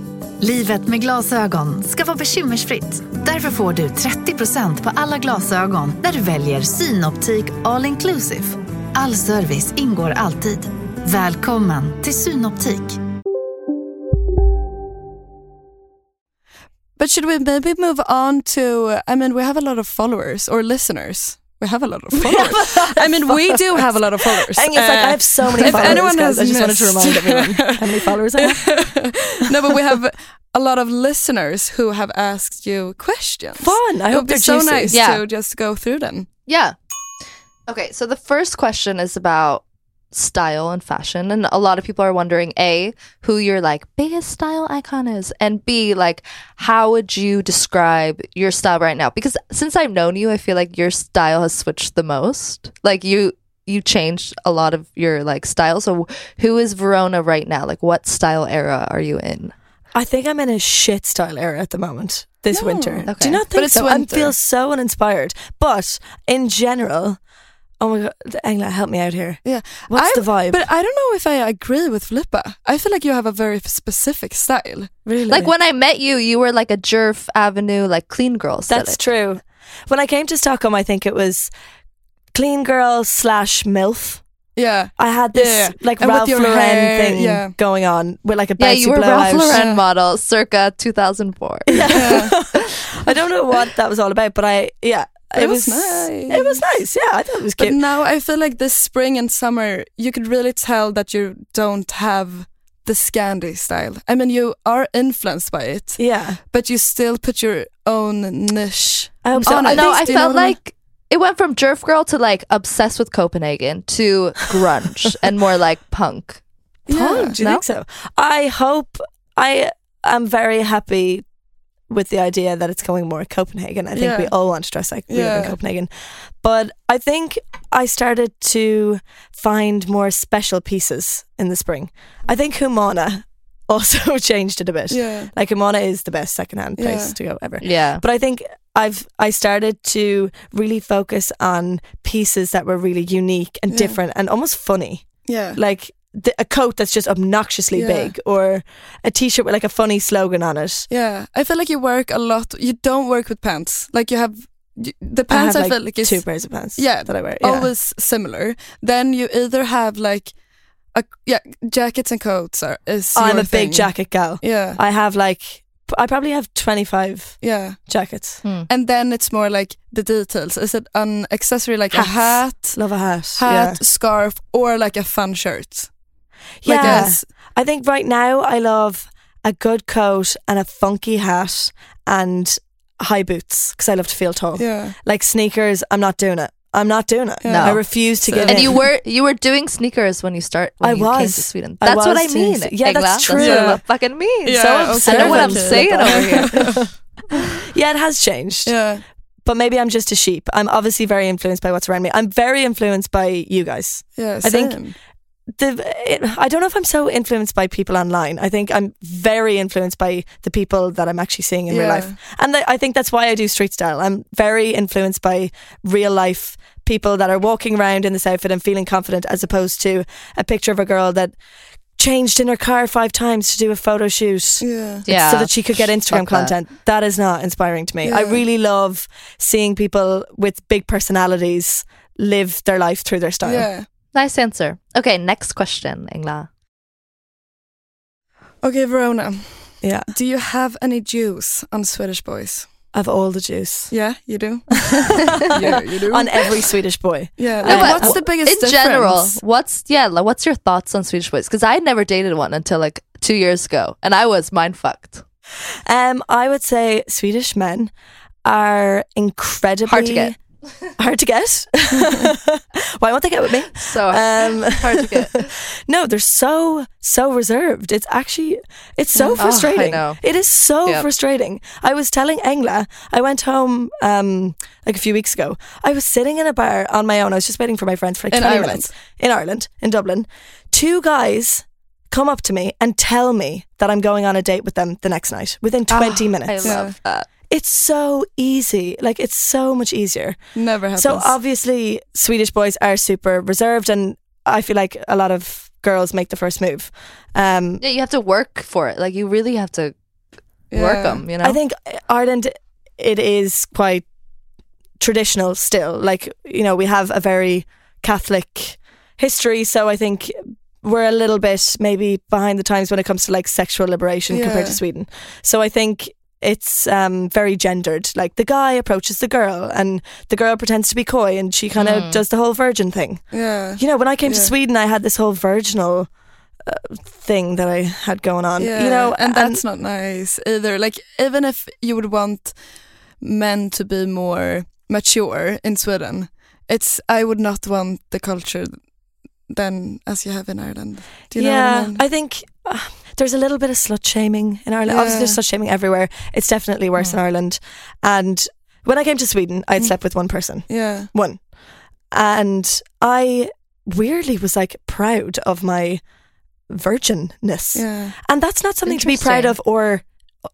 Livet med glasögon ska vara bekymmersfritt. Därför får du 30% på alla glasögon när du väljer Synoptik All Inclusive. All service ingår alltid. Välkommen till Synoptik. But should we maybe move on to? I mean, we have a lot of followers or listeners. We have a lot of followers. I mean, we do have a lot of followers. And it's like Uh, I have so many if followers. anyone guys. has I just wanted to remind everyone <laughs> how many followers I have. <laughs> no, but we have a lot of listeners who have asked you questions. Fun. I it hope they're so juicy. nice Yeah. to just go through them. Yeah. Okay, so the first question is about style and fashion. And a lot of people are wondering A, who your like biggest style icon is, and B, like how would you describe your style right now? Because since I've known you, I feel like your style has switched the most. Like you you changed a lot of your like style. So who is Verona right now? Like what style era are you in? I think I'm in a shit style era at the moment this No. winter. Okay. Do you not But think it's so? I feel so uninspired. But in general, oh my god, Engla, help me out here. Yeah. What's I- the vibe? But I don't know if I agree with Filippa. I feel like you have a very specific style. really, Like when I met you, you were like a Djerf Avenue, like clean girl. That's true. When I came to Stockholm, I think it was clean girl slash milf. Yeah. I had this Yeah. like And Ralph Lauren hair, thing yeah. going on with like a Yeah, you were blowout. Ralph Lauren Yeah. <laughs> model circa 2004. <laughs> I don't know what that was all about, but I yeah, It it, was was, nice. It was nice. Yeah, I thought it was But cute. now I feel like this spring and summer, you could really tell that you don't have the Scandi style. I mean, you are influenced by it, yeah, but you still put your own niche. I hope so. on I it. no, I Do you know felt what I mean? like it went from Djerf girl to like obsessed with Copenhagen to grunge <laughs> and more like punk. Punk, Yeah. do you No? think so? I hope I am very happy with the idea that it's going more Copenhagen. I think we all want to dress like we live in Copenhagen. But I think I started to find more special pieces in the spring. I think Humana <laughs> also <laughs> changed it a bit. Yeah. Like Humana is the best secondhand place Yeah. to go ever. Yeah. But I think I've I started to really focus on pieces that were really unique and Yeah. different and almost funny Yeah. like the, a coat that's just obnoxiously Yeah. big or a t-shirt with like a funny slogan on it. Yeah. I feel like you work a lot. You don't work with pants. Like you have the pants. I, have like, feel like is two pairs of pants. Yeah, that I wear. Yeah. always similar. Then you either have like a yeah jackets and coats are is I'm a thing. big jacket gal. Yeah. I have like I probably have 25 Yeah. jackets. Hmm. And then it's more like the details. Is it an accessory like a hat, Love a hat. hat, Yeah. scarf, or like a fun shirt? Like Yeah. s- I think right now I love a good coat and a funky hat and high boots because I love to feel tall. yeah. Like sneakers, I'm not doing it. I'm not doing it. Yeah. I refuse to So- get And in. you were you were doing sneakers when you start when I you came was. to Sweden. I That's what I mean. yeah, Engla. that's what true. it fucking means. Yeah, so okay. I know what I'm saying over here. <laughs> <laughs> yeah, it has changed. Yeah. But maybe I'm just a sheep. I'm obviously very influenced by what's around me. I'm very influenced by you guys. Yeah. I think- same. The, it, I don't know if I'm so influenced by people online. I think I'm very influenced by the people that I'm actually seeing in real life. And th- I think that's why I do street style. I'm very influenced by real life people that are walking around in this outfit and feeling confident as opposed to a picture of a girl that changed in her car five times to do a photo shoot. Yeah. Yeah. so that she could get Instagram Fuck that. content. That is not inspiring to me. I really love seeing people with big personalities live their life through their style. Yeah. Nice answer. Okay, next question, Engla. Okay, Verona. Yeah. Do you have any juice on Swedish boys? Of all the juice. Yeah, you do. <laughs> yeah, you do. On every <laughs> Swedish boy. yeah, No, like, but what's the biggest in difference? general? What's yeah? Like, what's your thoughts on Swedish boys? Because I never dated one until like two years ago, and I was mind fucked. Um, I would say Swedish men are incredibly Hard to get. <laughs> Hard to get. <laughs> Why won't they get with me? So Um, hard to get. <laughs> no, they're so so reserved. It's actually it's so Oh, I frustrating. know. It is so Yep. frustrating. I was telling Engla, I went home um like a few weeks ago. I was sitting in a bar on my own. I was just waiting for my friends for like In 20 Ireland? minutes in Ireland, in Dublin. Two guys come up to me and tell me that I'm going on a date with them the next night within 20 I minutes. love that. It's so easy. Like it's so much easier. Never happens. So obviously, Swedish boys are super reserved, and I feel like a lot of girls make the first move. Um, Yeah, you have to work for it. Like you really have to work them. You know. I think Ireland, it is quite traditional still. Like you know, we have a very Catholic history, so I think we're a little bit maybe behind the times when it comes to like sexual liberation compared to Sweden. So I think it's um, very gendered. Like the guy approaches the girl, and the girl pretends to be coy, and she kind of Mm. does the whole virgin thing. yeah, You know, when I came to Sweden, I had this whole virginal uh, thing that I had going on. yeah, You know, and that's not nice either. Like even if you would want men to be more mature in Sweden, it's I would not want the culture than as you have in Ireland. Do you yeah, know what I mean? I think uh, there's a little bit of slut shaming in Ireland. Obviously, there's slut shaming everywhere. It's definitely worse in Ireland. And when I came to Sweden, I'd Mm. slept with one person, yeah, one, and I weirdly was like proud of my virginness, yeah, and that's not something to be proud of or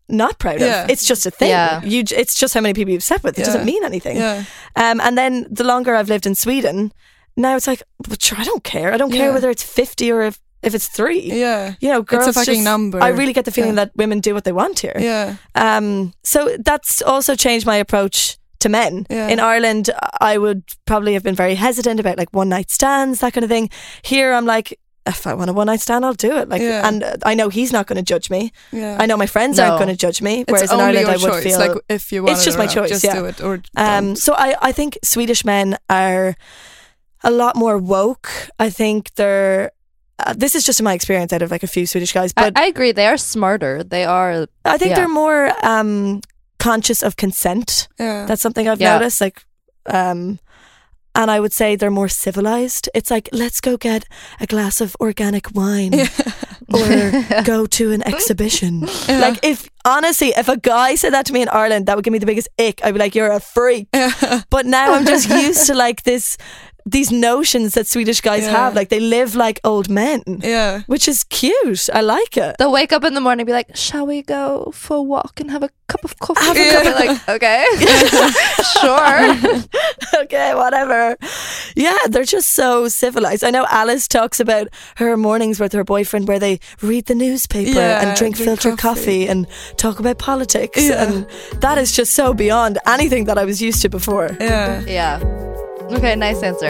not proud Yeah. of. It's just a thing. Yeah. You, it's just how many people you've slept with. It Yeah. doesn't mean anything. yeah, Um, and then the longer I've lived in Sweden, now it's like, well, sure, I don't care. I don't care whether it's 50 or if, if it's three. yeah, You know, girls it's a fucking just- number. I really get the feeling Yeah. that women do what they want here. yeah, Um, so that's also changed my approach to men. Yeah. In Ireland, I would probably have been very hesitant about like one night stands, that kind of thing. Here, I'm like, if I want a one night stand, I'll do it. Like, Yeah. and uh, I know he's not going to judge me. yeah. I know my friends No. aren't going to judge me. It's Whereas in Ireland, your I would choice. feel like if you want it's it just or my not, choice, Just yeah. do it or Um, so I, I think Swedish men are a lot more woke. I think they're. Uh, this is just my experience out of like a few Swedish guys, I, but I agree. They are smarter. They are. I, think yeah. they're more um, conscious of consent. yeah, That's something I've Yeah. noticed. Like, um, and I would say they're more civilized. It's like let's go get a glass of organic wine, or <laughs> go to an exhibition. Yeah. Like if honestly, if a guy said that to me in Ireland, that would give me the biggest ick. I'd be like, "You're a freak." But now I'm just used to like this, these notions that Swedish guys Yeah. have. Like they live like old men, yeah. which is cute. I like it. They'll wake up in the morning and be like, "Shall we go for a walk and have a cup of coffee?" Have a cup I'll like, "Okay, <laughs> sure." <laughs> okay, whatever. Yeah, they're just so civilized. I know Alice talks about her mornings with her boyfriend where they read the newspaper Yeah, and drink, drink filtered coffee. coffee. and talk about politics. Yeah. And that is just so beyond anything that I was used to before. Yeah. yeah. Okay, nice answer.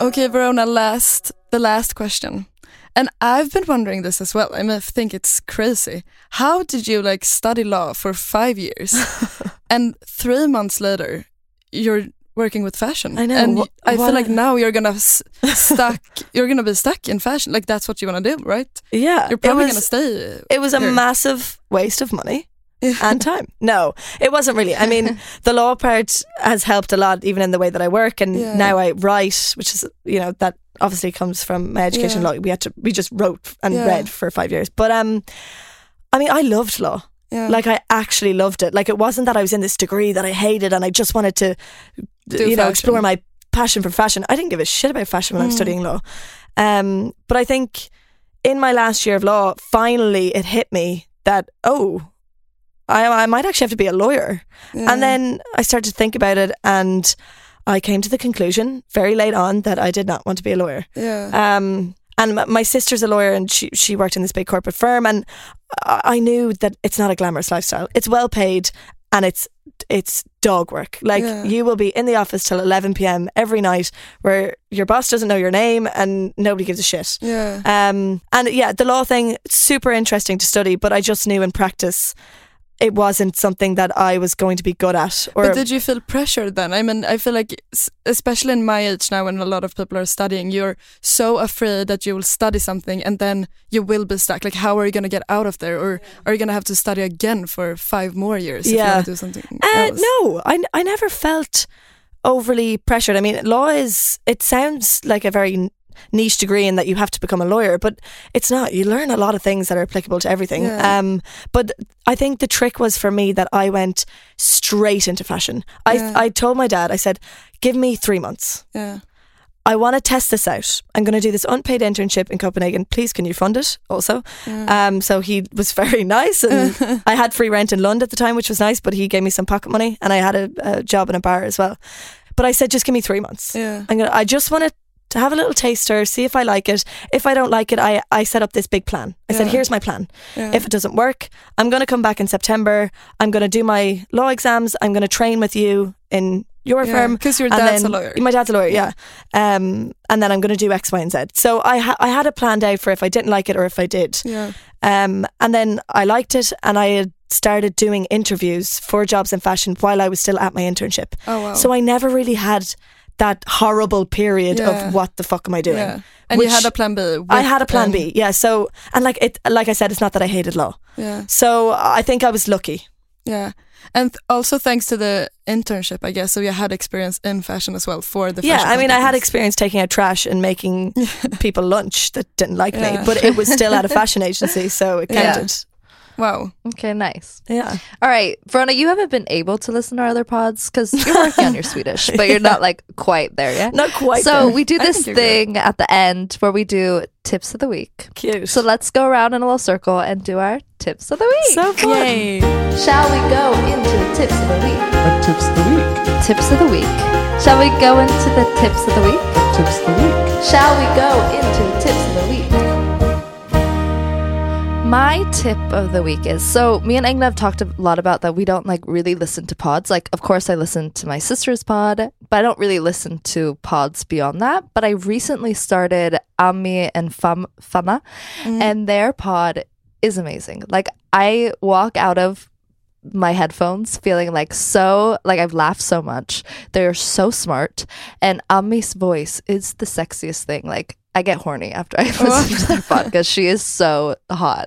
Okay, Verona, last the last question. And I've been wondering this as well. I mean, I think it's crazy. How did you like study law for five years, <laughs> and three months later, you're working with fashion? I know, And wh- I feel like now you're gonna s- <laughs> stuck. You're gonna be stuck in fashion. Like that's what you wanna do, right? Yeah, You're probably was- gonna stay. It was a massive waste of money <laughs> and time. No, it wasn't really. I mean, <laughs> the law part has helped a lot, even in the way that I work, and Yeah. now I write, which is you know that obviously comes from my education. Yeah. Law. We had to we just wrote and Yeah. read for five years, but um, I mean, I loved law. Yeah. Like I actually loved it. Like it wasn't that I was in this degree that I hated and I just wanted to, Do you know, explore my passion for fashion. I didn't give a shit about fashion when I was Mm. studying law. Um, but I think in my last year of law, finally it hit me that oh, I I might actually have to be a lawyer. Yeah. And then I started to think about it, and I came to the conclusion very late on that I did not want to be a lawyer. yeah. Um, and my sister's a lawyer, and she she worked in this big corporate firm, and I knew that it's not a glamorous lifestyle. It's well paid, and it's it's dog work. Like Yeah. you will be in the office till 11 p.m. every night, where your boss doesn't know your name and nobody gives a shit. Yeah. Um, and yeah, the law thing super interesting to study, but I just knew in practice it wasn't something that I was going to be good at. Or but did you feel pressured then? I mean, I feel like, especially in my age now, when a lot of people are studying, you're so afraid that you will study something and then you will be stuck. Like, how are you going to get out of there? Or are you going to have to study again for five more years if you Yeah. want to do something Uh, else? no, I, I never felt overly pressured. I mean, law is, it sounds like a very niche degree in that you have to become a lawyer, but it's not. You learn a lot of things that are applicable to everything. Yeah. Um, but I think the trick was for me that I went straight into fashion. I, Yeah. I told my dad, I said, give me three months. Yeah. I want to test this out. I'm going to do this unpaid internship in Copenhagen. Please, can you fund it also? Um, so he was <laughs> very nice, and <laughs> I had free rent in London at the time, which was nice. But he gave me some pocket money, and I had a, a job in a bar as well. But I said, just give me three months. Yeah. I'm gonna. I just want to to have a little taster, see if I like it. If I don't like it, I I set up this big plan. I said, here's my plan. Yeah. If it doesn't work, I'm going to come back in September. I'm going to do my law exams. I'm going to train with you in your Yeah, firm 'cause your dad's a lawyer. My dad's a lawyer, yeah. Um, and then I'm going to do X, Y, and Z. So I ha- I had it planned out for if I didn't like it or if I did. Yeah. Um, and then I liked it, and I had started doing interviews for jobs in fashion while I was still at my internship. Oh, wow. So I never really had that horrible period Yeah. of what the fuck am I doing? Yeah. And you had a plan B. I had a plan um, B, yeah. So and like it, like I said, it's not that I hated law. Yeah. So I think I was lucky. Yeah. And th- also thanks to the internship, I guess. So you had experience in fashion as well for the yeah, I mean, I had experience taking out trash and making <laughs> people lunch that didn't like me, but it was still at a <laughs> fashion agency, so it Yeah. counted. Wow. Okay, nice. Yeah. All right, Verona, you haven't been able to listen to our other pods because you're working on your <laughs> Swedish, but you're not like quite there yet. Not quite So there. we do this think you're good. thing at the end where we do tips of the week. Cute. So let's go around in a little circle and do our tips of the week. So fun. Shall we go into the tips of the week? What tips of the week? Tips of the week. Shall we go into the tips of the week? Tips of the week. Shall we go into the tips of the week? My tip of the week is so me and Engla have talked a lot about that we don't like really listen to pods. Like, of course, I listen to my sister's pod, but I don't really listen to pods beyond that. But I recently started Ami and Fam- Fana, mm. and their pod is amazing. Like, I walk out of my headphones feeling like so like I've laughed so much. They're so smart and Ami's voice is the sexiest thing. Like I get horny after I listen to their podcast. She is so hot.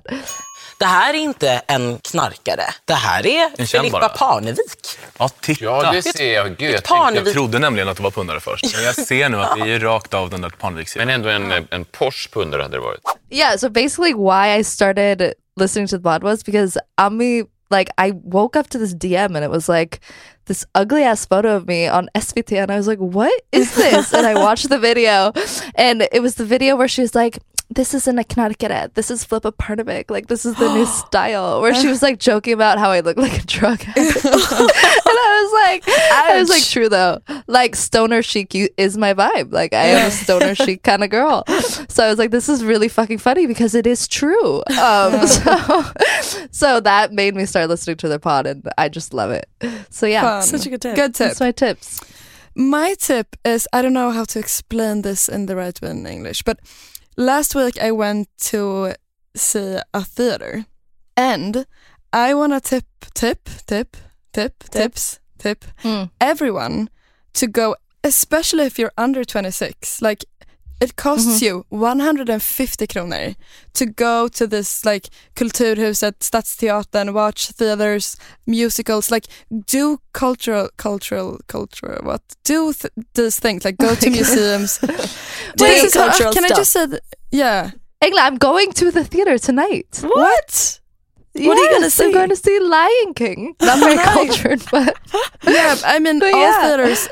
Det här är inte en knarkare. Det här är En Filippa. Parnevik. Ja, titta. Ja, det ser jag. Gud, jag, tänkte, Parnevik. Jag trodde nämligen att det var pundare först, men jag ser nu att det är rakt av den där Parneviks men ändå en, en Porsche pundare hade det varit. Yeah, so basically why I started listening to the pod was because Ami like I woke up to this DM and it was like this ugly ass photo of me on SVT and I was like, What is this? and I watched the video and it was the video where she was like this isn't a Connecticut. This is Filippa Parnevik. Like this is the new <gasps> style. Where she was like joking about how I look like a drug <laughs> addict, <laughs> and I was like, I was like, true though. Like stoner chic is my vibe. Like I am a stoner <laughs> chic kind of girl. So I was like, this is really fucking funny because it is true. Um, so, so that made me start listening to their pod, and I just love it. So yeah, Fun. Such a good tip. Good tip. That's my tips. My tip is I don't know how to explain this in the right way in English, but last week I went to see a theater and I want to tip, tip, tip, tip, tips, tip Mm. everyone to go, especially if you're under 26. Like it costs mm-hmm. you 150 kronor to go to this like Kulturhuset, Stadsteatern, watch theaters, musicals, like do cultural, cultural, cultural, what? Do th- these things, like go to <laughs> museums. <laughs> Do uh, This is- cultural Can I stuff. just say, yeah. Engla, I'm going to the theater tonight. What? What are you gonna Yes, I'm see? going to see Lion King. Not very <laughs> cultured, but Yeah, I mean, But all yeah. theaters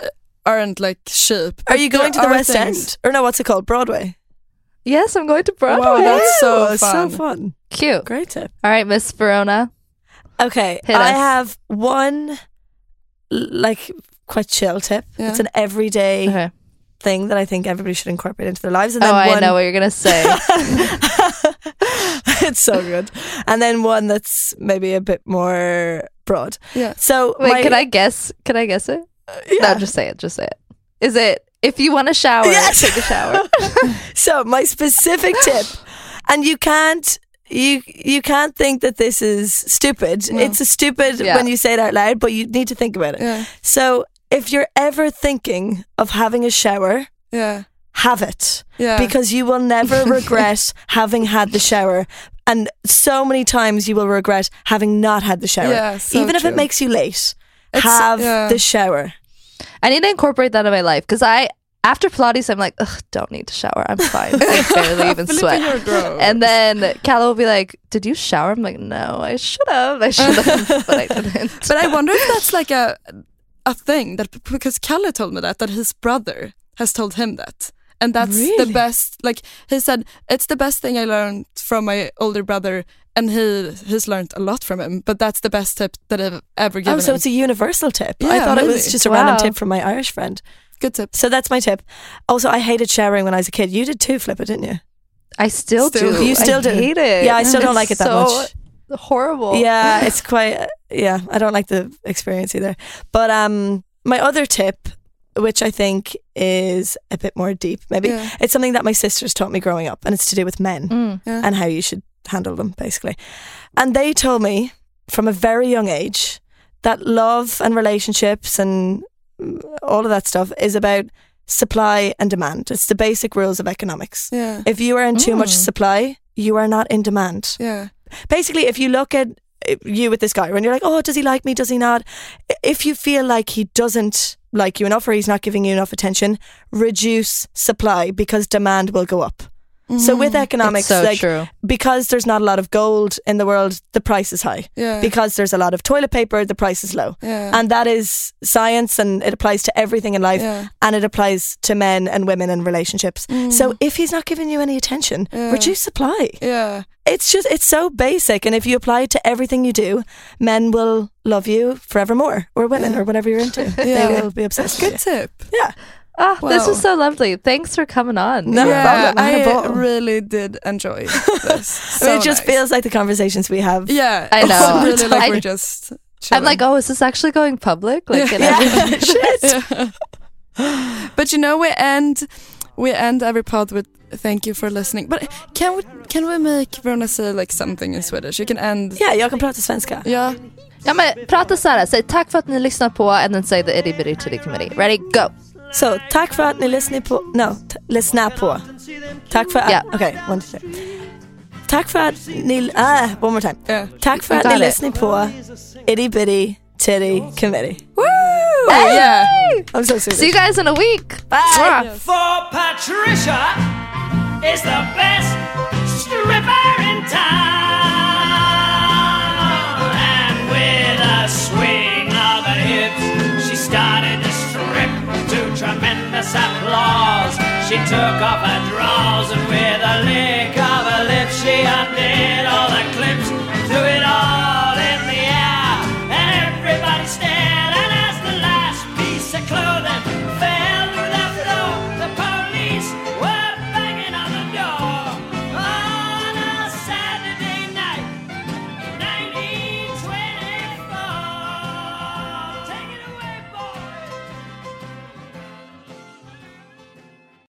aren't like cheap. Are you going to the West things- End? Or no, what's it called? Broadway. yes, I'm going to Broadway. Wow, that's so fun. so fun. cute. Great tip. All right, Miss Verona. Okay, Hit I us. have one like quite chill tip. Yeah. It's an everyday Okay. thing that I think everybody should incorporate into their lives. And Oh, then I one, know what you're gonna say. <laughs> it's so good. And then one that's maybe a bit more broad. Yeah. So Wait, my- can I guess? Can I guess it? Uh, yeah. No, just say it. Just say it. Is it if you want to shower, Yes. take a shower? <laughs> so my specific tip, and you can't you you can't think that this is stupid. It's a stupid Yeah. when you say it out loud, but you need to think about it. Yeah. So if you're ever thinking of having a shower, Yeah. have it Yeah. because you will never <laughs> regret having had the shower. And so many times you will regret having not had the shower. Yeah, so Even if true. it makes you late, It's- have yeah. the shower. I need to incorporate that in my life because I after Pilates I'm like, Ugh, don't need to shower. I'm fine. I barely even <laughs> sweat. And then Kalle will be like, "Did you shower?" I'm like, "No, I should have. I should have, <laughs> but I didn't." But I wonder if that's like a a thing that because Kalle told me that that his brother has told him that. And that's the best like he said it's the best thing I learned from my older brother and he he's learned a lot from him but that's the best tip that I've ever given Oh, so him. it's a universal tip. I Yeah, thought it was just a random tip from my Irish friend. Good tip. So that's my tip. Also, I hated showering when I was a kid. You did too, Filippa, didn't you? I still, Still do. do. You still I do. hate it. Yeah, I still don't It's like it that so much. Horrible. Yeah, it's <laughs> quite. Yeah, I don't like the experience either. But um, my other tip, which I think is a bit more deep, maybe Yeah. it's something that my sisters taught me growing up, and it's to do with men Mm. Yeah. and how you should handle them, basically. And they told me from a very young age that love and relationships and all of that stuff is about supply and demand. It's the basic rules of economics. Yeah. If you are in too much Mm. supply, you are not in demand. Yeah. Basically, if you look at uh, you with this guy and you're like, oh, does he like me? Does he not? If you feel like he doesn't like you enough or he's not giving you enough attention, reduce supply because demand will go up. So with economics, Mm-hmm. so like true. because there's not a lot of gold in the world, the price is high. Yeah. Because there's a lot of toilet paper, the price is low. Yeah. And that is science and it applies to everything in life Yeah. and it applies to men and women and relationships. Mm. So if he's not giving you any attention, Yeah. reduce supply. Yeah. It's just it's so basic and if you apply it to everything you do, men will love you forevermore or women or whatever you're into. <laughs> Yeah. They will be obsessed Good tip. Yeah. Ah, this Wow. was so lovely. Thanks for coming on. No yeah. I had a I ball. really did enjoy <laughs> this. <laughs> I mean, it just nice. feels like the conversations we have. Yeah, I <laughs> know. really like I- we're just. I'm like, oh, is this actually going public? Like, in Yeah, shit. Yeah. but you know, we end we end every pod with thank you for listening. But can we can we make Verona say like something in Swedish? You can end. Yeah, jag kan prata svenska. Yeah. Ja men prata så här, säg tack för att ni lyssnar på and then say the itty bitty titty committee. Ready, go! Så tack för att ni lyssnar på, no, t- lyssnar på. Tack för att, Ja. okej, one, two, three. Tack för att ni, ah, one more time. Yeah. Tack för You att ni it. lyssnar på Itty Bitty Titty Committee. Woo! Yeah. I'm so serious. See you guys in a week! Bye! For Patricia is the best stripper in town. applause. She took off her drawers and with a lid.